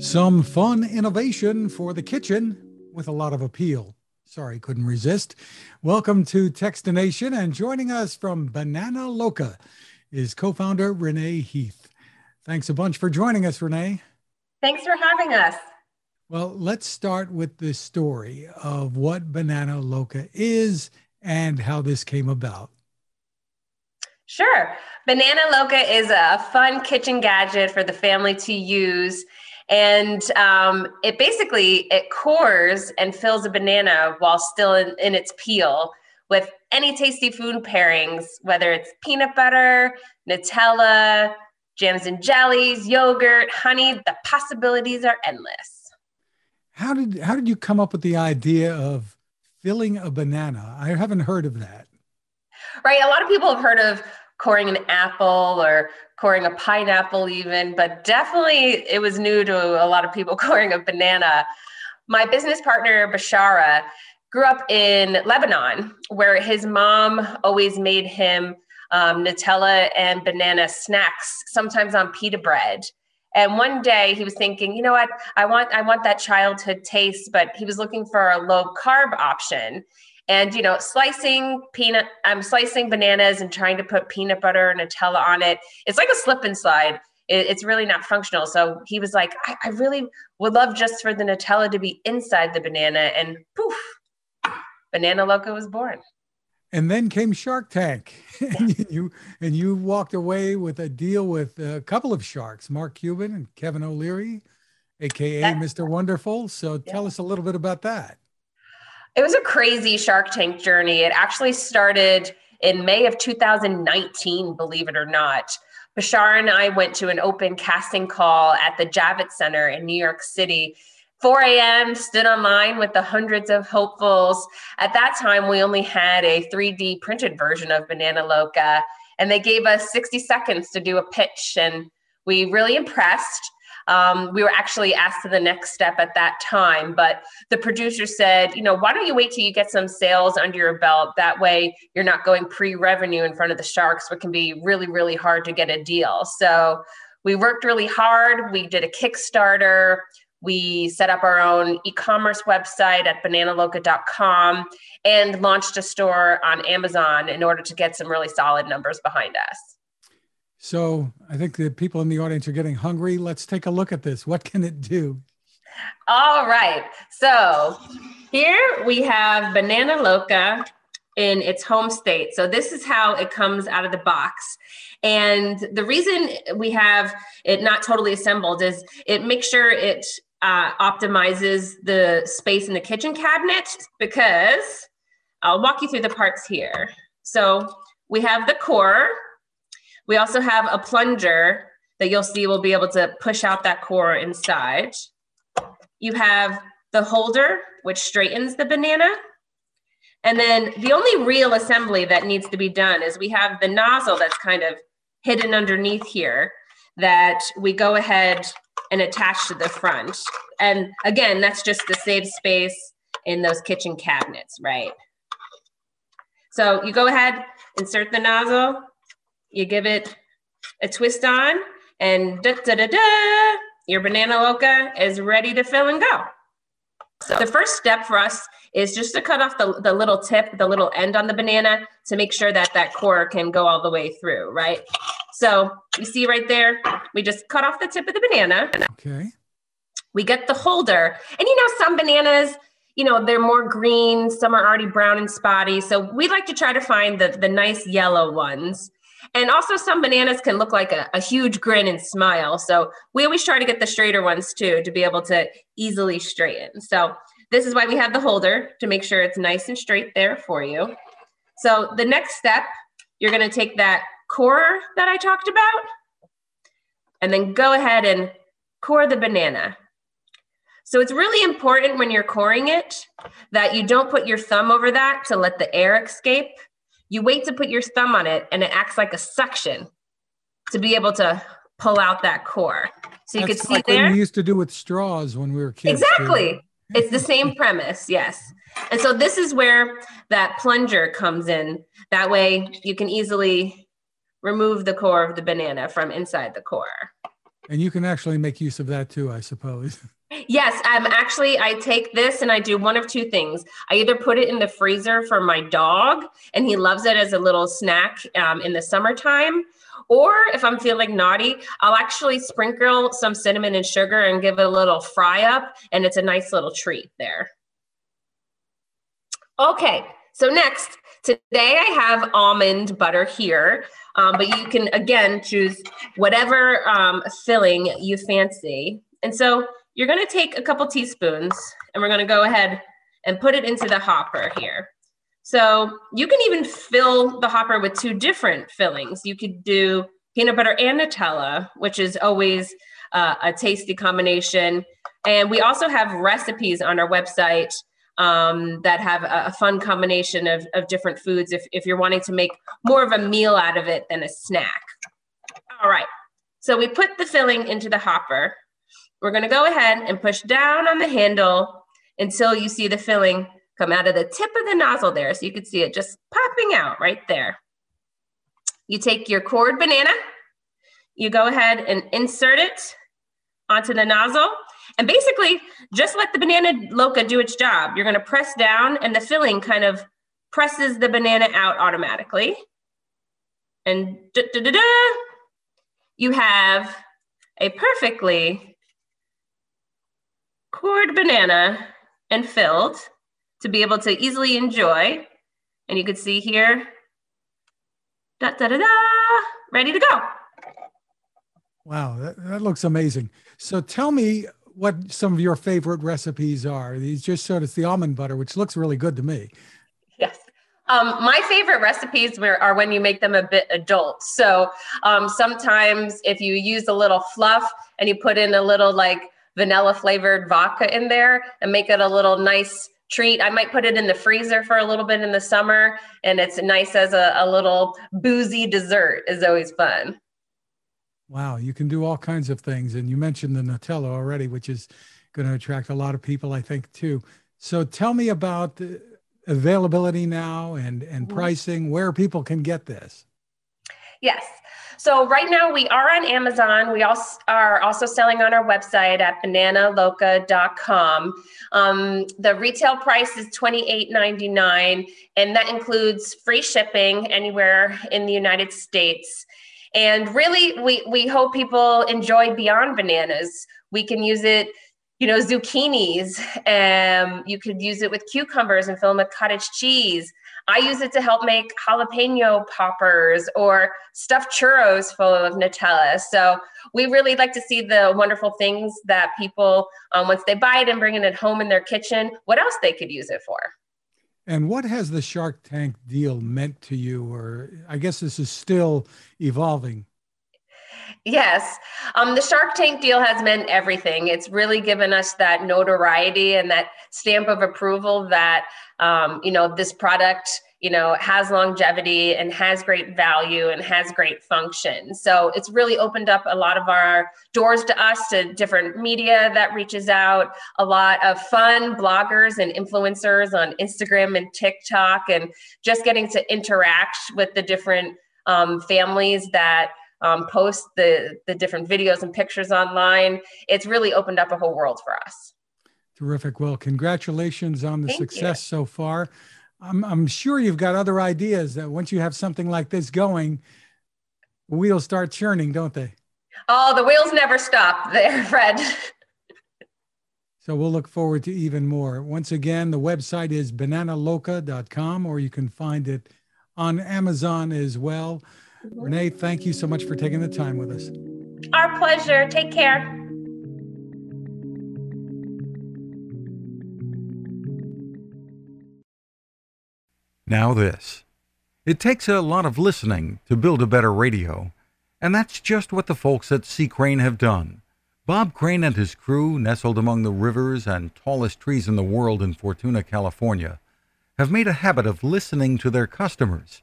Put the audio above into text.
Some fun innovation for the kitchen with a lot of appeal. Sorry, couldn't resist. Welcome to Techstination, and joining us from Banana Loca is co-founder Renee Heath. Thanks a bunch for joining us, Renee. Thanks for having us. Well, let's start with the story of what Banana Loca is and how this came about. Sure. Banana Loca is a fun kitchen gadget for the family to use. And um, it basically it cores and fills a banana while still in, in its peel with any tasty food pairings, whether it's peanut butter, Nutella, jams and jellies, yogurt, honey. The possibilities are endless. How did how did you come up with the idea of filling a banana? I haven't heard of that. Right. A lot of people have heard of coring an apple or coring a pineapple even but definitely it was new to a lot of people coring a banana. My business partner bashara grew up in lebanon where his mom always made him um, nutella and banana snacks sometimes on pita bread. And one day he was thinking you know what? I want i want that childhood taste but he was looking for a low carb option and you know slicing peanut i'm slicing bananas and trying to put peanut butter and nutella on it. It's like a slip and slide. It, it's really not functional. So he was like I, I, really would love just for the nutella to be inside the banana. And poof banana loca was born. And then came shark tank. And you and you walked away with a deal with a couple of sharks mark cuban and kevin o'leary aka mr wonderful. So tell us a little bit about that it was a crazy Shark Tank journey. It actually started in May of 2019, believe it or not. Bashar and I went to an open casting call at the Javits Center in New York City. 4 a.m., stood online with the hundreds of hopefuls. At that time, we only had a 3D printed version of Banana Loca, and they gave us 60 seconds to do a pitch, and we really impressed. Um, we were actually asked to the next step at that time, but the producer said, you know, why don't you wait till you get some sales under your belt? That way you're not going pre revenue in front of the Sharks, which can be really, really hard to get a deal. So we worked really hard. We did a Kickstarter. We set up our own e commerce website at bananaloca.com and launched a store on Amazon in order to get some really solid numbers behind us. So I think the people in the audience are getting hungry. Let's take a look at this. What can it do? All right. So here we have Banana Loca in its home state. So this is how it comes out of the box. And the reason we have it not totally assembled is it makes sure it uh, optimizes the space in the kitchen cabinet because I'll walk you through the parts here. So we have the core, we also have a plunger that you'll see will be able to push out that core inside. You have the holder, which straightens the banana. And then the only real assembly that needs to be done is we have the nozzle that's kind of hidden underneath here that we go ahead and attach to the front. And again, that's just to save space in those kitchen cabinets, right? So you go ahead, insert the nozzle, you give it a twist on, and da da da da, your banana loca is ready to fill and go. So the first step for us is just to cut off the, the little tip, the little end on the banana to make sure that that core can go all the way through, right? So you see right there, we just cut off the tip of the banana. Okay. We get the holder. And you know, some bananas, you know, they're more green, some are already brown and spotty. So we like to try to find the, the nice yellow ones. And also, some bananas can look like a, a, huge grin and smile. So, we always try to get the straighter ones too to be able to easily straighten. So, this is why we have the holder to make sure it's nice and straight there for you. So, the next step, you're going to take that core that I talked about and then go ahead and core the banana. So it's really important when you're coring it that you don't put your thumb over that to let the air escape you wait to put your thumb on it and it acts like a suction to be able to pull out that core. So you That's can see like there. we used to do with straws when we were kids. Exactly. it's the same premise, yes. And so this is where that plunger comes in. That way you can easily remove the core of the banana from inside the core. And you can actually make use of that too, I suppose. Yes, um, actually, I take this and I do one of two things. I either put it in the freezer for my dog, and he loves it as a little snack um, in the summertime. Or if I'm feeling naughty, I'll actually sprinkle some cinnamon and sugar and give it a little fry up, and it's a nice little treat there. Okay, so next, today I have almond butter here, um, but you can again choose whatever um, filling you fancy. And so you're gonna take a couple teaspoons and we're gonna go ahead and put it into the hopper here. So you can even fill the hopper with two different fillings. You could do peanut butter and Nutella, which is always uh, a tasty combination. And we also have recipes on our website um, that have a, a, fun combination of, of different foods if, if you're wanting to make more of a meal out of it than a snack. All right, so we put the filling into the hopper. We're gonna go ahead and push down on the handle until you see the filling come out of the tip of the nozzle there. So you can see it just popping out right there. You take your cored banana, you go ahead and insert it onto the nozzle and basically, just let the banana loca do its job. You're to press down, and the filling kind of presses the banana out automatically. And da, da, da, you have a perfectly cored banana and filled to be able to easily enjoy. And you can see here, da da da da, ready to go. Wow, that, that looks amazing. So tell me what some of your favorite recipes are. These just showed us the almond butter, which looks really good to me. Yes. Um, my favorite recipes are when you make them a bit adult. So um, sometimes if you use a little fluff and you put in a little like vanilla flavored vodka in there and make it a little nice treat. I might put it in the freezer for a little bit in the summer and it's nice as a, a little boozy dessert is always fun. Wow, you can do all kinds of things. And you mentioned the Nutella already, which is going to attract a lot of people, I think, too. So tell me about the availability now and, and mm-hmm. pricing, where people can get this. Yes. So right now we are on Amazon. We also are also selling on our website at bananaloca.com. Um, the retail price is $28.99, and that includes free shipping anywhere in the United States. And really, we, we hope people enjoy beyond bananas. We can use it, you know, zucchinis. Um, you could use it with cucumbers and fill them with cottage cheese. I use it to help make jalapeno poppers or stuffed churros full of Nutella. So we really like to see the wonderful things that people, um, once they buy it and bring it at home in their kitchen, what else they could use it for. And what has the Shark Tank deal meant to you? Or I guess this is still evolving. Yes. Um, the Shark Tank deal has meant everything. It's really given us that notoriety and that stamp of approval that, um, you know, this product you know has longevity and has great value and has great function so it's really opened up a lot of our doors to us to different media that reaches out a lot of fun bloggers and influencers on instagram and tiktok and just getting to interact with the different um, families that um, post the the different videos and pictures online it's really opened up a whole world for us terrific well congratulations on the Thank success you. so far I'm, I'm sure you've got other ideas that once you have something like this going, wheels start churning, don't they? Oh, the wheels never stop there, Fred. so we'll look forward to even more. Once again, the website is bananaloca.com or you can find it on Amazon as well. Renee, thank you so much for taking the time with us. Our pleasure. Take care. Now, this. It takes a lot of listening to build a better radio, and that's just what the folks at C. Crane have done. Bob Crane and his crew, nestled among the rivers and tallest trees in the world in Fortuna, California, have made a habit of listening to their customers.